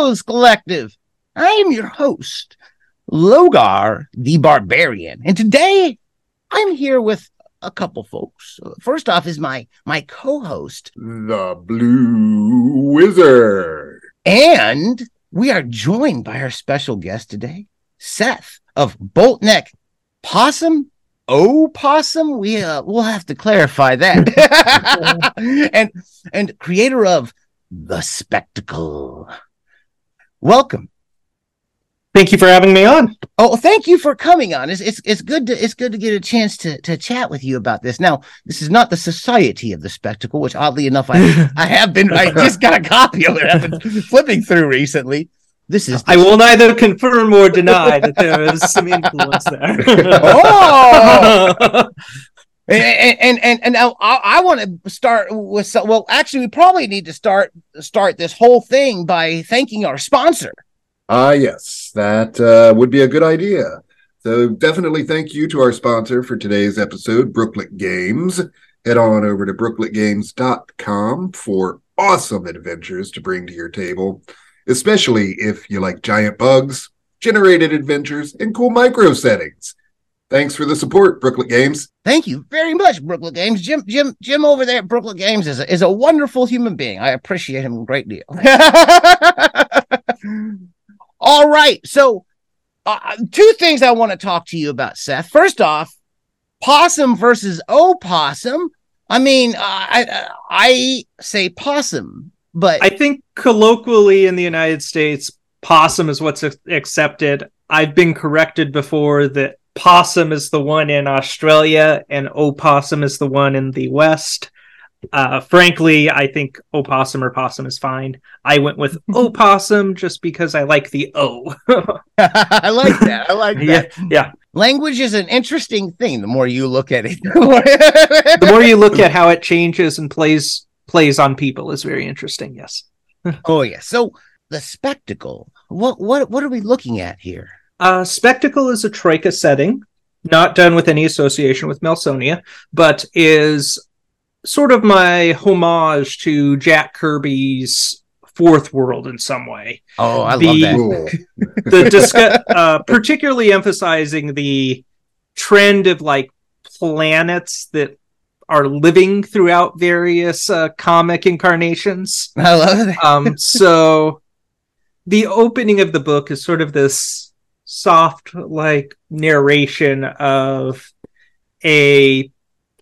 Heroes Collective. I am your host, Logar the Barbarian, and today I'm here with a couple folks. First off is my my co-host, the Blue Wizard, and we are joined by our special guest today, Seth of Boltneck Possum. Oh, possum. We uh, we'll have to clarify that. and and creator of the spectacle. Welcome. Thank you for having me on. Oh, thank you for coming on. It's, it's it's good to it's good to get a chance to to chat with you about this. Now, this is not the Society of the Spectacle, which oddly enough I I have been I just got a copy of it. I've been flipping through recently. This is I will neither confirm or deny that there is some influence there. oh. and and and, and now I, I want to start with some, well actually we probably need to start start this whole thing by thanking our sponsor Ah, yes, that uh, would be a good idea. So definitely thank you to our sponsor for today's episode, Brooklet Games. Head on over to brookletgames.com for awesome adventures to bring to your table, especially if you like giant bugs, generated adventures, and cool micro settings. Thanks for the support, Brooklet Games. Thank you very much, Brooklet Games. Jim, Jim, Jim over there at Brooklet Games is a, is a wonderful human being. I appreciate him a great deal. All right. So, uh, two things I want to talk to you about, Seth. First off, possum versus opossum. I mean, uh, I I say possum, but I think colloquially in the United States, possum is what's accepted. I've been corrected before that possum is the one in Australia and opossum is the one in the West. Uh, frankly, I think opossum or possum is fine. I went with opossum just because I like the O. I like that. I like that. Yeah, yeah. Language is an interesting thing. The more you look at it, the more you look at how it changes and plays plays on people is very interesting. Yes. oh yeah. So the spectacle. What what what are we looking at here? Uh, spectacle is a troika setting, not done with any association with Melsonian, but is sort of my homage to Jack Kirby's Fourth World in some way. Oh, I the, love that. the discuss, uh, particularly emphasizing the trend of like planets that are living throughout various uh, comic incarnations. I love that. um, so the opening of the book is sort of this soft, like narration of a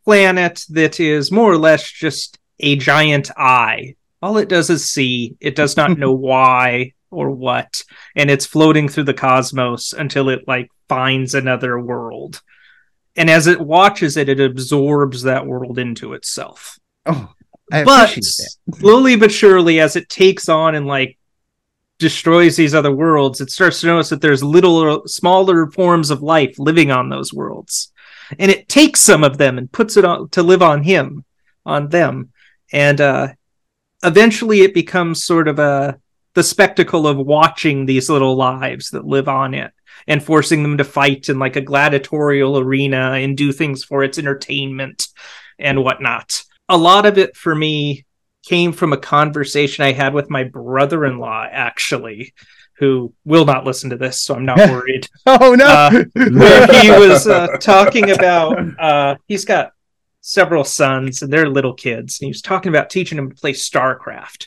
planet that is more or less just a giant eye. All it does is see, it does not know why or what, and it's floating through the cosmos until it like finds another world. And as it watches it, it absorbs that world into itself. Oh, I but slowly but surely, as it takes on and like destroys these other worlds, it starts to notice that there's little smaller forms of life living on those worlds and it takes some of them and puts it on to live on him, on them, and uh, eventually it becomes sort of a the spectacle of watching these little lives that live on it and forcing them to fight in like a gladiatorial arena and do things for its entertainment and whatnot. A lot of it for me came from a conversation I had with my brother in law, actually, who will not listen to this, so I'm not worried. oh no! Uh, where he was uh, talking about uh, he's got several sons and they're little kids, and he was talking about teaching them to play StarCraft.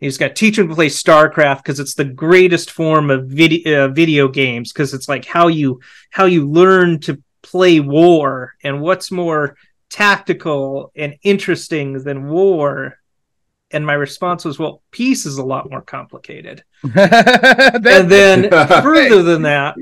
He's got teach them to play StarCraft because it's the greatest form of video uh, video games because it's like how you how you learn to play war and what's more tactical and interesting than war and my response was, well, peace is a lot more complicated. and then further than that,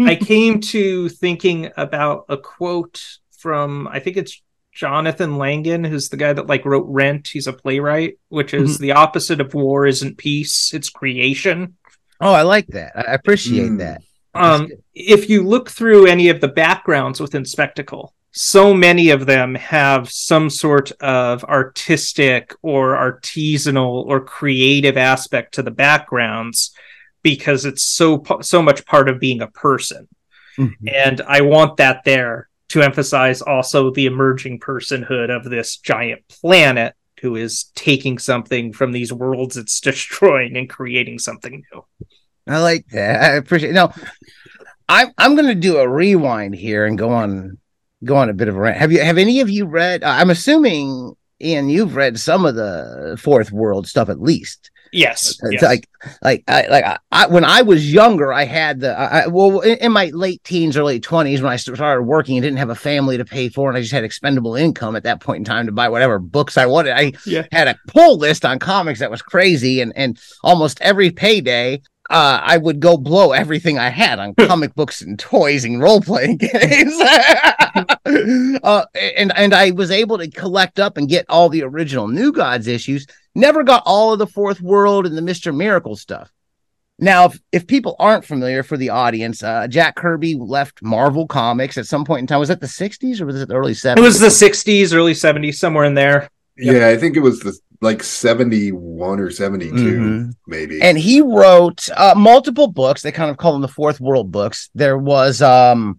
I came to thinking about a quote from, I think it's Jonathan Langen, who's the guy that like wrote Rent. He's a playwright, which is mm-hmm. the opposite of war isn't peace, it's creation. Oh, I like that. I appreciate mm. that. Um, if you look through any of the backgrounds within Spectacle, so many of them have some sort of artistic or artisanal or creative aspect to the backgrounds because it's so so much part of being a person mm-hmm. and i want that there to emphasize also the emerging personhood of this giant planet who is taking something from these worlds it's destroying and creating something new. I like that. I appreciate. No, I'm I'm going to do a rewind here and go on go on a bit of a rant. Have you have any of you read? Uh, I'm assuming Ian, you've read some of the Fourth World stuff at least. Yes, It's yes. like like I like I, I when I was younger, I had the I, well in, in my late teens, early twenties, when I started working and didn't have a family to pay for, and I just had expendable income at that point in time to buy whatever books I wanted. I Yeah. had a pull list on comics that was crazy, and and almost every payday. Uh, I would go blow everything I had on comic books and toys and role playing games. uh, and and I was able to collect up and get all the original New Gods issues. Never got all of the Fourth World and the Mister Miracle stuff. Now, if, if people aren't familiar for the audience, uh, Jack Kirby left Marvel Comics at some point in time. Was that the '60s or was it the early '70s? it was the 60s, early 70s, somewhere in there. Yep. Yeah, I think it was the like 71 or 72, Mhm. maybe. and he wrote uh, multiple books. They kind of call them the Fourth World books. There was um,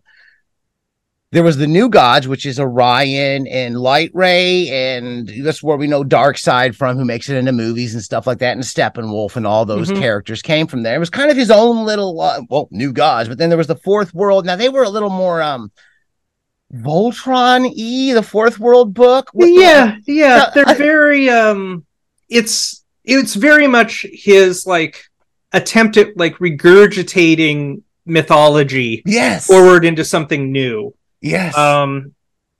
there was the New Gods, which is Orion and Lightray, and that's where we know Darkseid from, who makes it into movies and stuff like that. And Steppenwolf and all those Mhm. characters came from there. It was kind of his own little uh, well, New Gods. But then there was the Fourth World. Now they were a little more um, Voltron e the Fourth World book. What- yeah yeah they're I- very um it's it's very much his like attempt at like regurgitating mythology Yes. forward into something new yes. um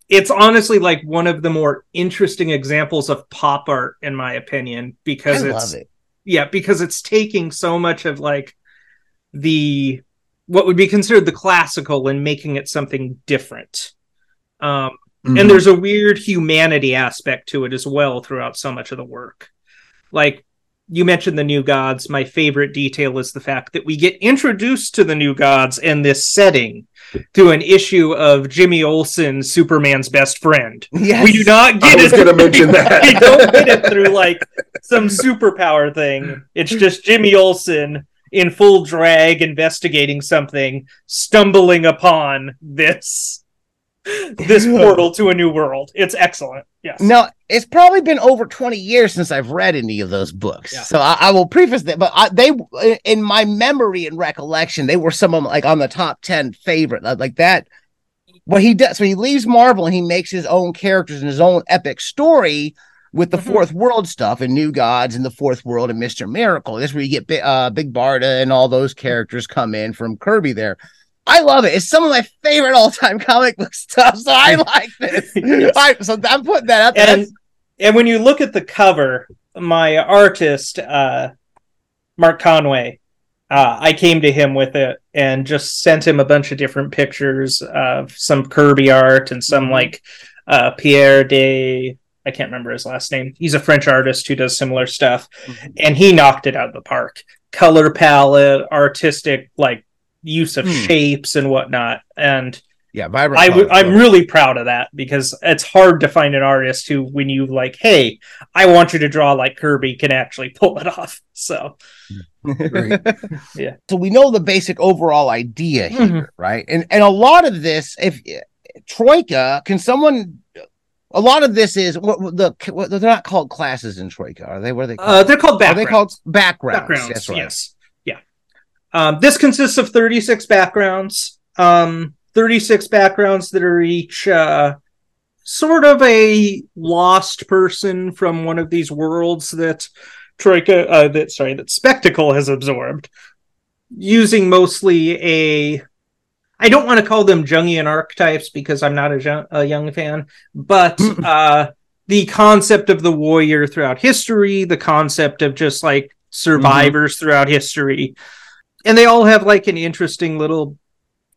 it's honestly like one of the more interesting examples of pop art in my opinion I because it's love it. yeah because it's taking so much of like the what would be considered the classical and making it something different um Mhm. and there's a weird humanity aspect to it as well throughout so much of the work like you mentioned the new gods my favorite detail is the fact that we get introduced to the new gods in this setting through an issue of jimmy olsen superman's best friend Yes. we do not get I was it going to mention that. we don't get it through like some superpower thing it's just jimmy olsen in full drag investigating something stumbling upon this this portal to a new world it's excellent yes No, it's probably been over 20 years since I've read any of those books. Yeah. So I, I will preface that, but I, they, in my memory and recollection, they were some of like on the top 10 favorite, like- that. What he does, so he leaves Marvel and he makes his own characters and his own epic story with the Mhm. Fourth World stuff and New Gods and the Fourth World and Mister Miracle. This is where you get uh, Big Barda and all those characters come in from Kirby there. I love it. It's some of my favorite all-time comic book stuff. So I like this. Yes. All right, so I'm putting that up. and and when you look at the cover my artist uh mark conway uh, I came to him with it and just sent him a bunch of different pictures of some Kirby art and some like uh, Pierre de I can't remember his last name. He's a French artist who does similar stuff, Mhm. and he knocked it out of the park. Color palette, artistic like use of Hmm. shapes and whatnot, and yeah, vibrant. I w- colors, I'm really proud of that because it's hard to find an artist who, when you like, hey, I want you to draw like Kirby, can actually pull it off. So Yeah. So we know the basic overall idea here, Mhm. right? And and a lot of this, if Troika, can someone? A lot of this is what what the what, they're not called classes in Troika, are they? What are they? Called? uh, they're called are they called backgrounds? backgrounds? That's right. Yes, yeah. Um, this consists of 36 backgrounds. Um, 36 backgrounds that are each uh, sort of a lost person from one of these worlds that Troika, uh, that sorry, that Spectacle has absorbed, using mostly a. I don't want to call them Jungian archetypes because I'm not a, Jung, a Jung fan, but uh, the concept of the warrior throughout history, the concept of just like survivors throughout history. And they all have like an interesting little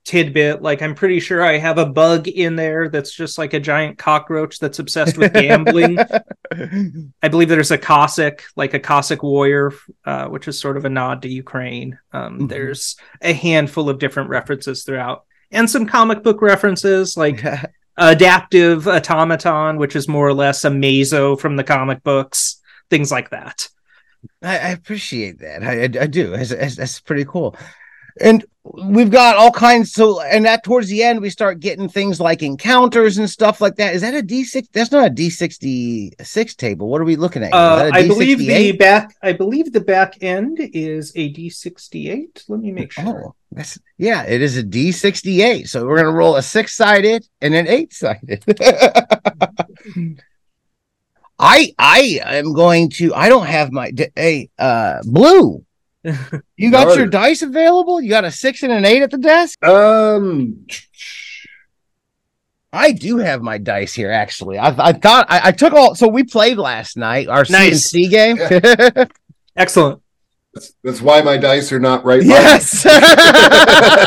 tidbit. Like, I'm pretty sure I have a bug in there that's just like a giant cockroach that's obsessed with gambling. I believe there's a Cossack, like a Cossack warrior, uh, which is sort of a nod to Ukraine. Um, Mhm. There's a handful of different references throughout, and some comic book references, like adaptive automaton, which is more or less Amazo from the comic books, things like that. I, I appreciate that. I, I, I do. It's, it's, that's pretty cool. and we've got all kinds so and that towards the end we start getting things like encounters and stuff like that is that a d6 that's not a d66 table what are we looking at Uh, I believe the back. I believe the back end is a D68. Let me make sure. oh that's yeah it is a d68 so we're gonna roll a six-sided and an eight-sided i i am going to i don't have my d- hey uh blue you got No. your dice available you got a six and an eight at the desk Um, I do have my dice here. Actually, I, I thought I, I took all. So we played last night our Nice. CNC game. Excellent. That's, that's why my dice are not right. yes,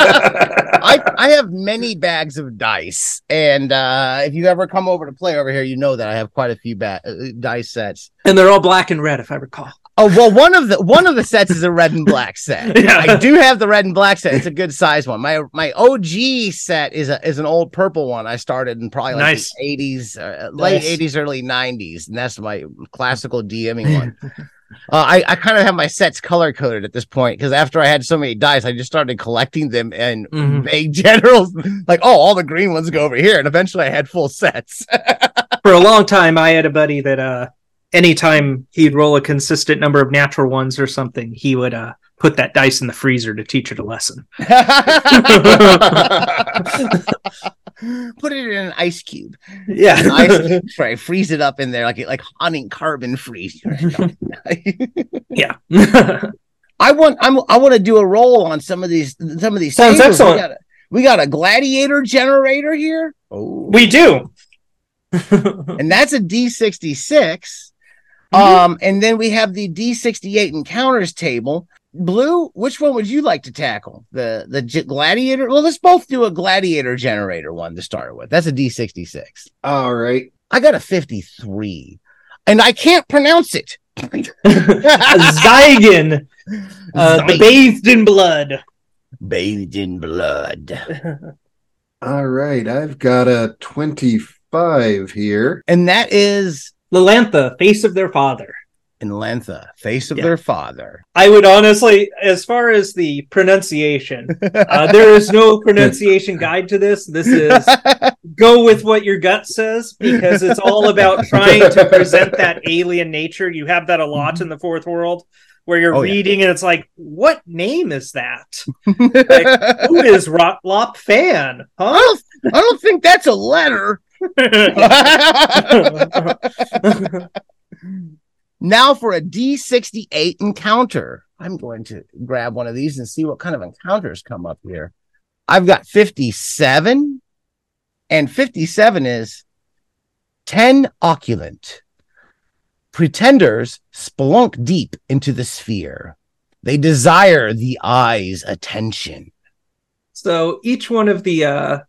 I I have many bags of dice, and uh, if you ever come over to play over here, you know that I have quite a few ba- uh, dice sets. And they're all black and red, if I recall. Oh well, one of the one of the sets is a red and black set. Yeah. I do have the red and black set. It's a good size one. My my OG set is a is an old purple one. I started in probably like Nice. the eighties, uh, late Nice. eighties, early nineties, and that's my classical DMing one. Uh, I I kind of have my sets color coded at this point because after I had so many dice, I just started collecting them Mhm. vague generals. Like, oh, all the green ones go over here, and eventually I had full sets. For a long time, I had a buddy that uh, anytime he'd roll a consistent number of natural ones or something, he would uh, put that dice in the freezer to teach it a lesson. Put it in an ice cube. Yeah. ice tray, freeze it up in there like like hunting carbon freeze. yeah. I want I'm I want to do a roll on some of these some of these Sounds tables. excellent. We got, a, we got a gladiator generator here. Oh, we do. and that's a D66. Mhm. Um, and then we have the D68 encounters table. Blue, which one would you like to tackle? The the G- gladiator? Well, let's both do a gladiator generator one to start with. That's a D66. All right. I got a 53. And I can't pronounce it. Zygon, uh, Zygon. bathed in blood. bathed in blood. All right. I've got a 25 here. And that is Lilantha, face of their father. in Lantha, face of Yeah. their father. I would honestly, as far as the pronunciation, uh, there is no pronunciation guide to this. This is go with what your gut says because it's all about trying to present that alien nature. You have that a lot in the fourth world where you're Oh, yeah. reading and it's like, what name is that? Who is Rot Lop Fan? I Huh? don't, I don't think that's a letter. now for a D68 encounter. I'm going to grab one of these and see what kind of encounters come up here. I've got 57, and 57 is 10 oculent. Pretenders spelunk deep into the sphere. They desire the eye's attention. So each one of the uh,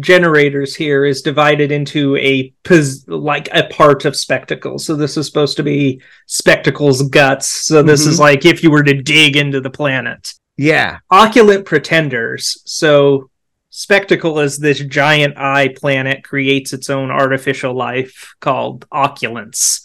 generators here is divided into a pos- like a part of spectacle. So this is supposed to be spectacle's guts. So this is mm-hmm. like if you were to dig into the planet. Yeah. Opulent pretenders. So spectacle is this giant eye planet creates its own artificial life called opulence.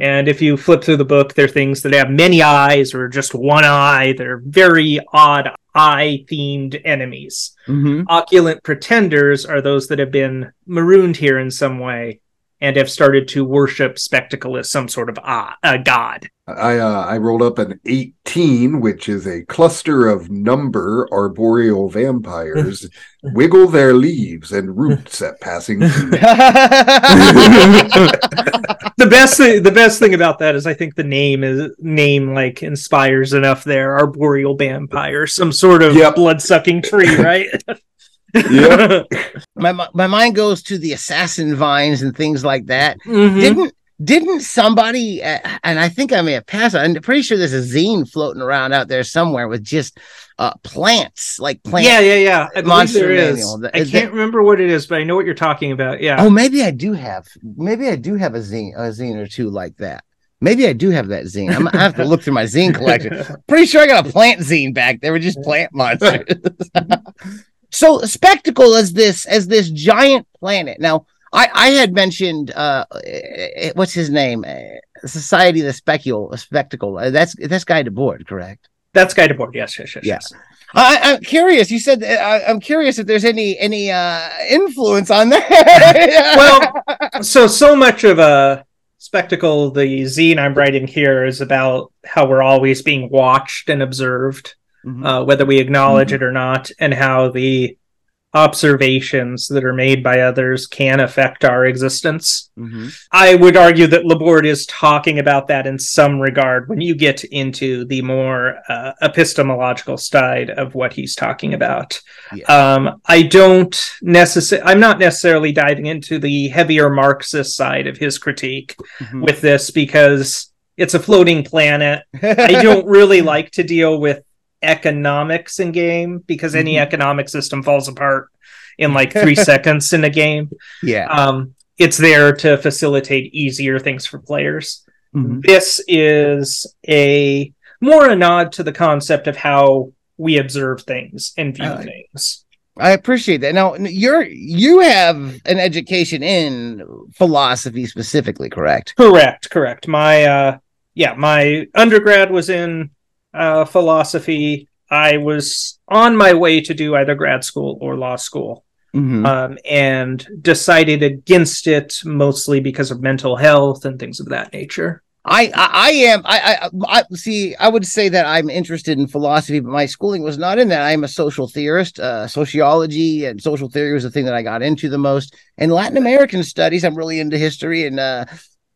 And if you flip through the book, there are things that have many eyes or just one eye. They're very odd eye themed enemies. Mhm. Opulent pretenders are those that have been marooned here in some way and have started to worship spectacle as some sort of uh, a god. I uh, I rolled up an 18, which is a cluster of number arboreal vampires wiggle their leaves and roots at passing the best thing, the best thing about that is I think the name is name like inspires enough there. Arboreal vampire, some sort of Yep. blood sucking tree, right? Yep. my my mind goes to the assassin vines and things like that. Mhm. Didn't didn't somebody? Uh, and I think I may have passed. I'm pretty sure there's a zine floating around out there somewhere with just uh plants, like plants. Yeah, yeah, yeah. I Monster there is. manual. I is can't that- remember what it is, but I know what you're talking about. Yeah. Oh, maybe I do have. Maybe I do have a zine, a zine or two like that. Maybe I do have that zine. I'm, I have to look through my zine collection. Pretty sure I got a plant zine back there were just plant monsters. So spectacle as this as this giant planet. Now I I had mentioned uh eh, what's his name? Uh, Society of the Specule Spectacle. Uh, that's that's Guy Debord, correct? That's Guy Debord. Yes, yes, yes. Yes. I, I'm curious. You said I, I'm curious if there's any any uh, influence on that. Well, so so much of a spectacle the zine I'm writing here is about how we're always being watched and observed, Mhm. uh, whether we acknowledge it or not, and how the observations that are made by others can affect our existence. Mhm. I would argue that Debord is talking about that in some regard when you get into the more uh, epistemological side of what he's talking about. Yeah. Um, I don't necessarily, I'm not necessarily diving into the heavier Marxist side of his critique Mhm. with this because it's a floating planet. I don't really like to deal with economics in game because any Mhm. economic system falls apart in like three seconds in a game yeah. um, it's there to facilitate easier things for players. Mhm. This is a more a nod to the concept of how we observe things and view like- things. I appreciate that. Now you're you have an education in philosophy specifically, correct? Correct, correct. My uh, yeah, my undergrad was in uh, philosophy. I was on my way to do either grad school or law school. Mhm. um, and decided against it mostly because of mental health and things of that nature. I, I I am I, I I see I would say that I'm interested in philosophy, but my schooling was not in that. I'm a social theorist. Uh, sociology and social theory was the thing that I got into the most. And Latin American studies, I'm really into history and uh,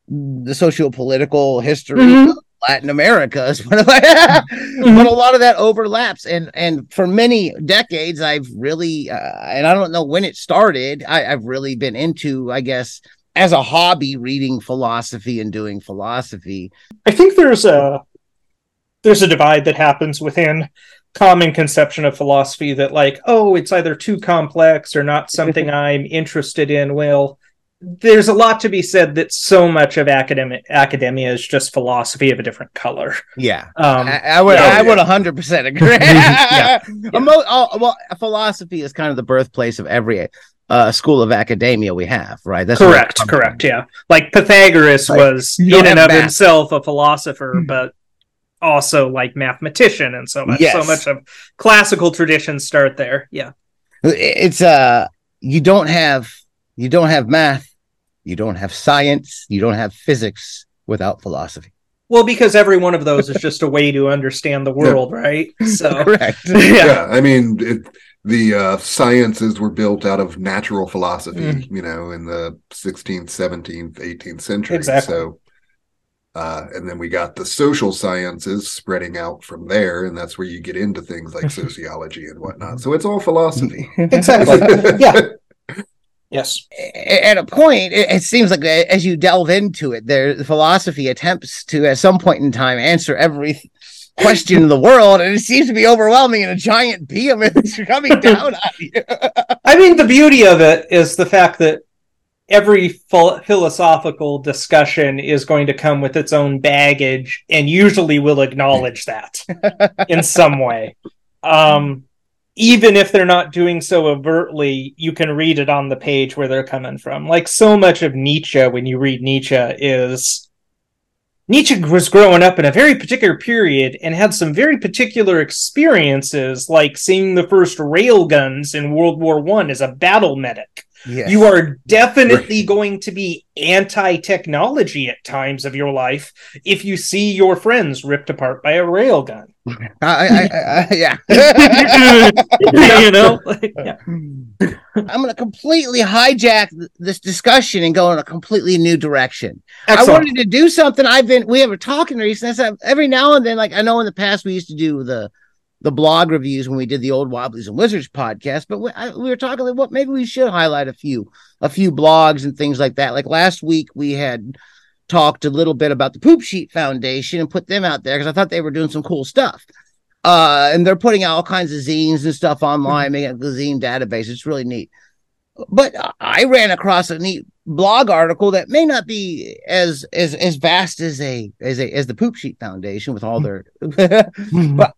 the socio-political history Mhm. Latin America is one of my, but a lot of that overlaps. And and for many decades, I've really uh, and I don't know when it started. I, I've really been into, I guess, as a hobby, reading philosophy and doing philosophy. I think there's a there's a divide that happens within common conception of philosophy that like oh it's either too complex or not something I'm interested in. Well, there's a lot to be said that so much of academic academia is just philosophy of a different color. Yeah. Um, I, I would, yeah, I would hundred percent agree. Yeah. Emo- oh, well, philosophy is kind of the birthplace of every uh, school of academia we have, right? That's correct, correct, from. yeah. Like Pythagoras Like, was in and of math. himself a philosopher, Hmm. but also like mathematician, and so much. So much of classical traditions start there. Yeah. It's uh, you don't have you don't have math, you don't have science, you don't have physics without philosophy. Well, because every one of those is just a way to understand the world, right? So Correct. yeah. yeah i mean it, the uh, sciences were built out of natural philosophy Mm. you know in the 16th 17th 18th century Exactly. so uh, and then we got the social sciences spreading out from there and that's where you get into things like sociology and whatnot so it's all philosophy Exactly. yeah. Yes. At a point, it, seems like as you delve into it, there philosophy attempts to, at some point in time, answer every question in the world, and it seems to be overwhelming and a giant behemoth is coming down on you. I mean, the beauty of it is the fact that every phil- philosophical discussion is going to come with its own baggage, and usually will acknowledge that in some way. Um, even if they're not doing so overtly, you can read it on the page where they're coming from. Like so much of Nietzsche, when you read Nietzsche, is Nietzsche was growing up in a very particular period and had some very particular experiences, like seeing the first railguns in World War One as a battle medic. Yes. You are definitely going to be anti technology at times of your life if you see your friends ripped apart by a railgun. I, I, I, I, yeah. you know? Like, yeah. I'm going to completely hijack this discussion and go in a completely new direction. I wanted to do something. I've been we were talking recently. so Every now and then, like I know in the past we used to do the the blog reviews when we did the old Wobblies and Wizards podcast, but we, I, we were talking like what maybe we should highlight a few a few blogs and things like that. Like last week we had talked a little bit about the Poop Sheet Foundation and put them out there because I thought they were doing some cool stuff. Uh, and they're putting out all kinds of zines and stuff online, making a zine database. It's really neat. But I ran across a neat blog article that may not be as as as vast as a as a as the Poop Sheet Foundation with all their. but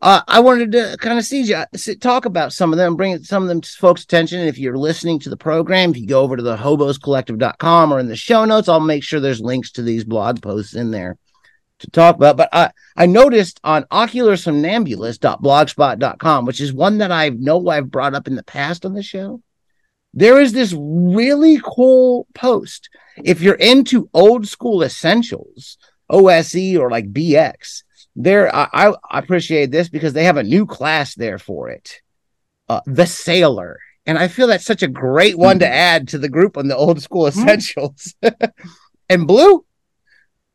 uh, I wanted to kind of see you sit- talk about some of them, bring some of them to folks' attention. And if you're listening to the program, if you go over to the hoboscollective.com or in the show notes, I'll make sure there's links to these blog posts in there. to talk about. But I, I noticed on oracularsomnambulist.blogspot.com, which is one that I know I've brought up in the past on the show, there is this really cool post. If you're into old school essentials, OSE or like BX, there I, I appreciate this because they have a new class there for it. Uh, the sailor. And I feel that's such a great one to Mhm. add to the group on the old school essentials. and Blue,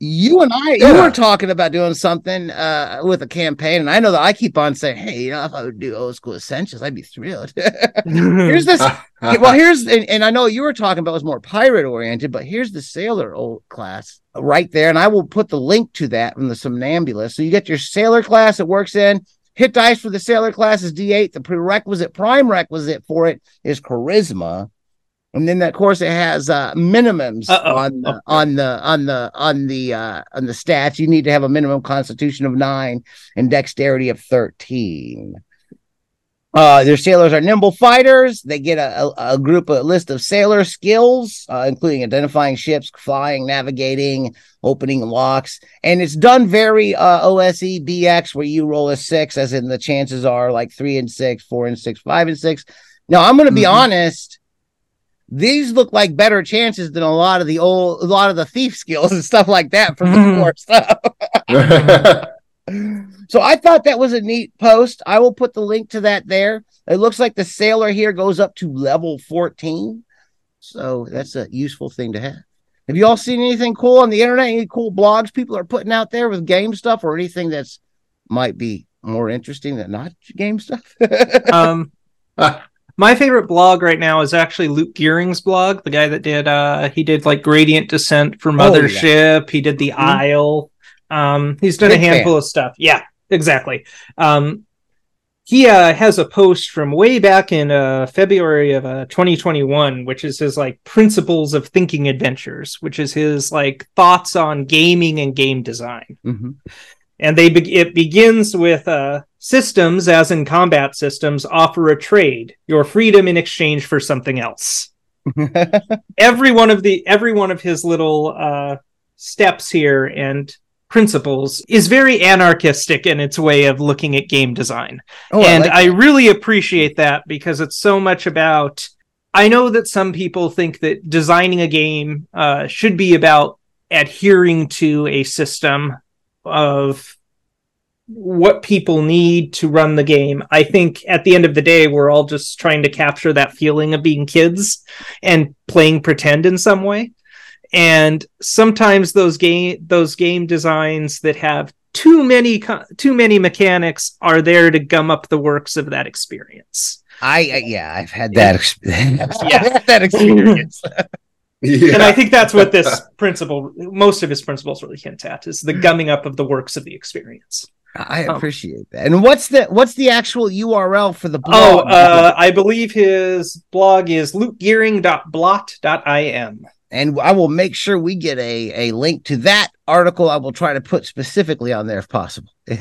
you and I, you were talking about doing something uh, with a campaign, and I know that I keep on saying, "Hey, you know, if I would do old school essentials, I'd be thrilled." here's this. well, here's and, and I know you were talking about was more pirate oriented, but here's the sailor old class right there, and I will put the link to that from the somnambulist. So you get your sailor class that works in. Hit dice for the sailor class is D8. The prerequisite prime requisite for it is charisma. And then of course it has uh minimums Uh-oh. on the, Okay. on the on the on the uh on the stats. You need to have a minimum constitution of nine and dexterity of 13. Uh, their sailors are nimble fighters. They get a, a, a group, a list of sailor skills, uh, including identifying ships, flying, navigating, opening locks. And it's done very uh, OSE BX, where you roll a six, as in the chances are like three and six, four and six, five and six. Now, I'm going to be Mhm. honest. These look like better chances than a lot of the old, a lot of the thief skills and stuff like that from Mhm. before stuff. So I thought that was a neat post. I will put the link to that there. It looks like the sailor here goes up to level 14. So that's a useful thing to have. Have you all seen anything cool on the internet? Any cool blogs people are putting out there with game stuff or anything that's might be more interesting than not game stuff? um, my favorite blog right now is actually Luke Gearing's blog. The guy that did uh, he did like Gradient Descent for Oh, yeah. Mothership. He did the Mhm. Isle. Um, he's done Big a handful of stuff. Yeah, exactly. Um, he uh, has a post from way back in uh, February of uh, 2021, which is his like principles of thinking adventures, which is his like thoughts on gaming and game design Mhm. and they be- it begins with uh, systems as in combat systems offer a trade your freedom in exchange for something else every one of the every one of his little uh, steps here and principles is very anarchistic in its way of looking at game design Oh, and like I really appreciate that because it's so much about. I know that some people think that designing a game uh, should be about adhering to a system of what people need to run the game. I think at the end of the day, we're all just trying to capture that feeling of being kids and playing pretend in some way. And sometimes those game those game designs that have too many too many mechanics are there to gum up the works of that experience. I, I yeah, I've had that experience. Yeah. I've had that experience. yeah. And I think that's what this principle, most of his principles really hint at, is the gumming up of the works of the experience. I Oh. appreciate that. And what's the what's the actual URL for the blog? Oh, uh, I believe his blog is lukegearing.blot.im. and I will make sure we get a, a link to that article. I will try to put specifically on there if possible.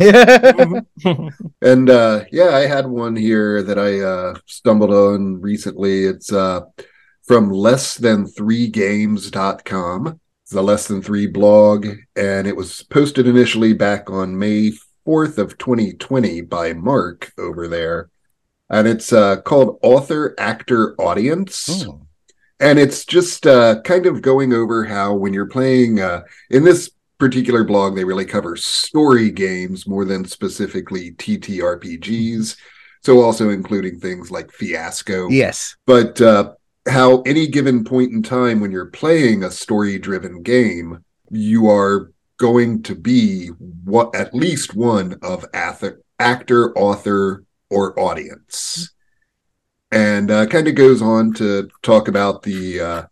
And uh yeah, I had one here that I uh stumbled on recently. It's uh from less than three games.com. It's a less than three blog, and it was posted initially back on May 4th of 2020 by Mark over there. And it's uh called Author Actor Audience. Oh. and it's just uh, kind of going over how when you're playing uh, in this particular blog they really cover story games more than specifically ttrpgs so also including things like fiasco Yes. but uh, how any given point in time when you're playing a story driven game you are going to be what at least one of ath- actor author or audience and uh, kind of goes on to talk about the uh,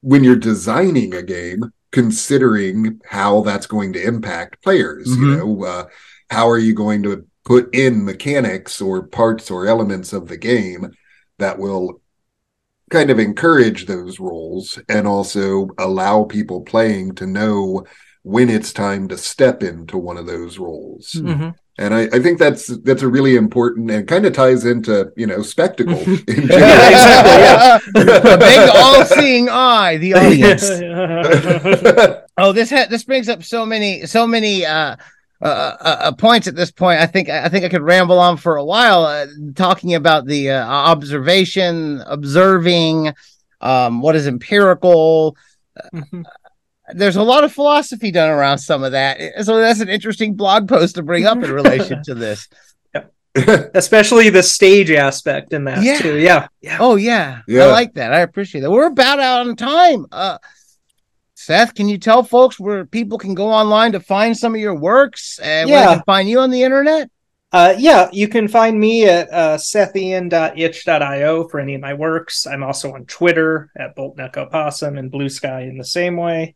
when you're designing a game considering how that's going to impact players you Mhm. know uh, how are you going to put in mechanics or parts or elements of the game that will kind of encourage those roles and also allow people playing to know when it's time to step into one of those roles Hmm. Mhm. And I, I think that's that's a really important and kind of ties into you know spectacle. in general. Yeah, exactly, yeah. the big all-seeing eye, the audience. Oh, this ha- this brings up so many so many uh, uh, uh, uh, points at this point. I think I think I could ramble on for a while uh, talking about the uh, observation, observing, um, what is empirical. Mhm. There's a lot of philosophy done around some of that, so that's an interesting blog post to bring up in relation to this. Especially the stage aspect in that Yeah. too. Yeah. Yeah. Oh yeah, Yeah. I like that. I appreciate that. We're about out on time. Uh, Seth, can you tell folks where people can go online to find some of your works and where they Yeah. can find you on the internet? Uh, yeah, you can find me at uh, sethian.itch.io for any of my works. I'm also on Twitter at Boltneck Opossum and Blue Sky in the same way.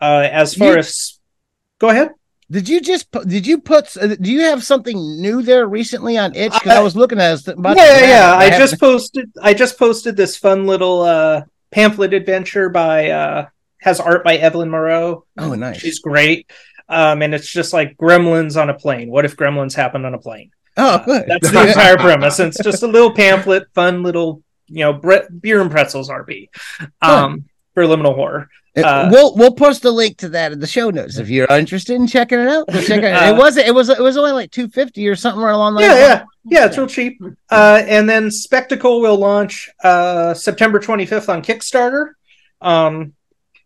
Uh, as far You- as, go ahead. Did you just pu- did you put? uh, Do you have something new there recently on itch? Because I Uh, was looking at it. about yeah, yeah. I haven't- just posted. I just posted this fun little uh, pamphlet adventure by uh, has art by Evelyn Moreau. Oh, nice. She's great. Um, and it's just like Gremlins on a plane. What if Gremlins happened on a plane? Oh, good. That's the entire premise. It's just a little pamphlet, fun little, you know, bre- beer and pretzels RP um, for liminal horror. Uh, we'll we'll post a link to that in the show notes if you're interested in checking it out. Go check it out. Uh, it was it was it was only like two fifty or something along those Yeah, lines. yeah, yeah. It's real cheap. Uh, and then Spectacle will launch uh, September 25th on Kickstarter. Um,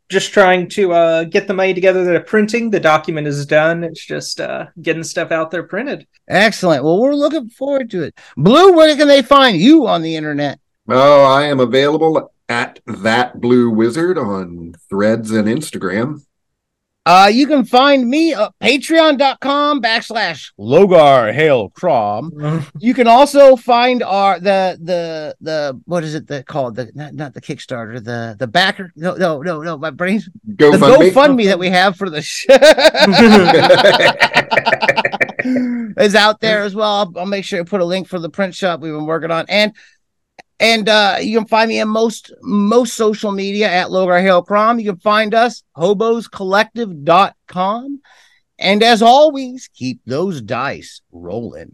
just trying to uh, get the money together. The printing, the document is done. It's just uh, getting stuff out there printed. Excellent. Well, we're looking forward to it. Blue, where can they find you on the internet? oh, I am available at that blue wizard on Threads and Instagram. Uh, you can find me at patreon.com backslash Logar Hail Crom. You can also find our the the the what is it that called the not, not the Kickstarter the the backer no no no no my brain's the GoFundMe. GoFundMe that we have for the show is out there as well. I'll, I'll make sure to put a link for the print shop we've been working on and and uh you can find me on most most social media at Logar Hail Crom. You can find us hoboscollective.com. And as always, keep those dice rolling.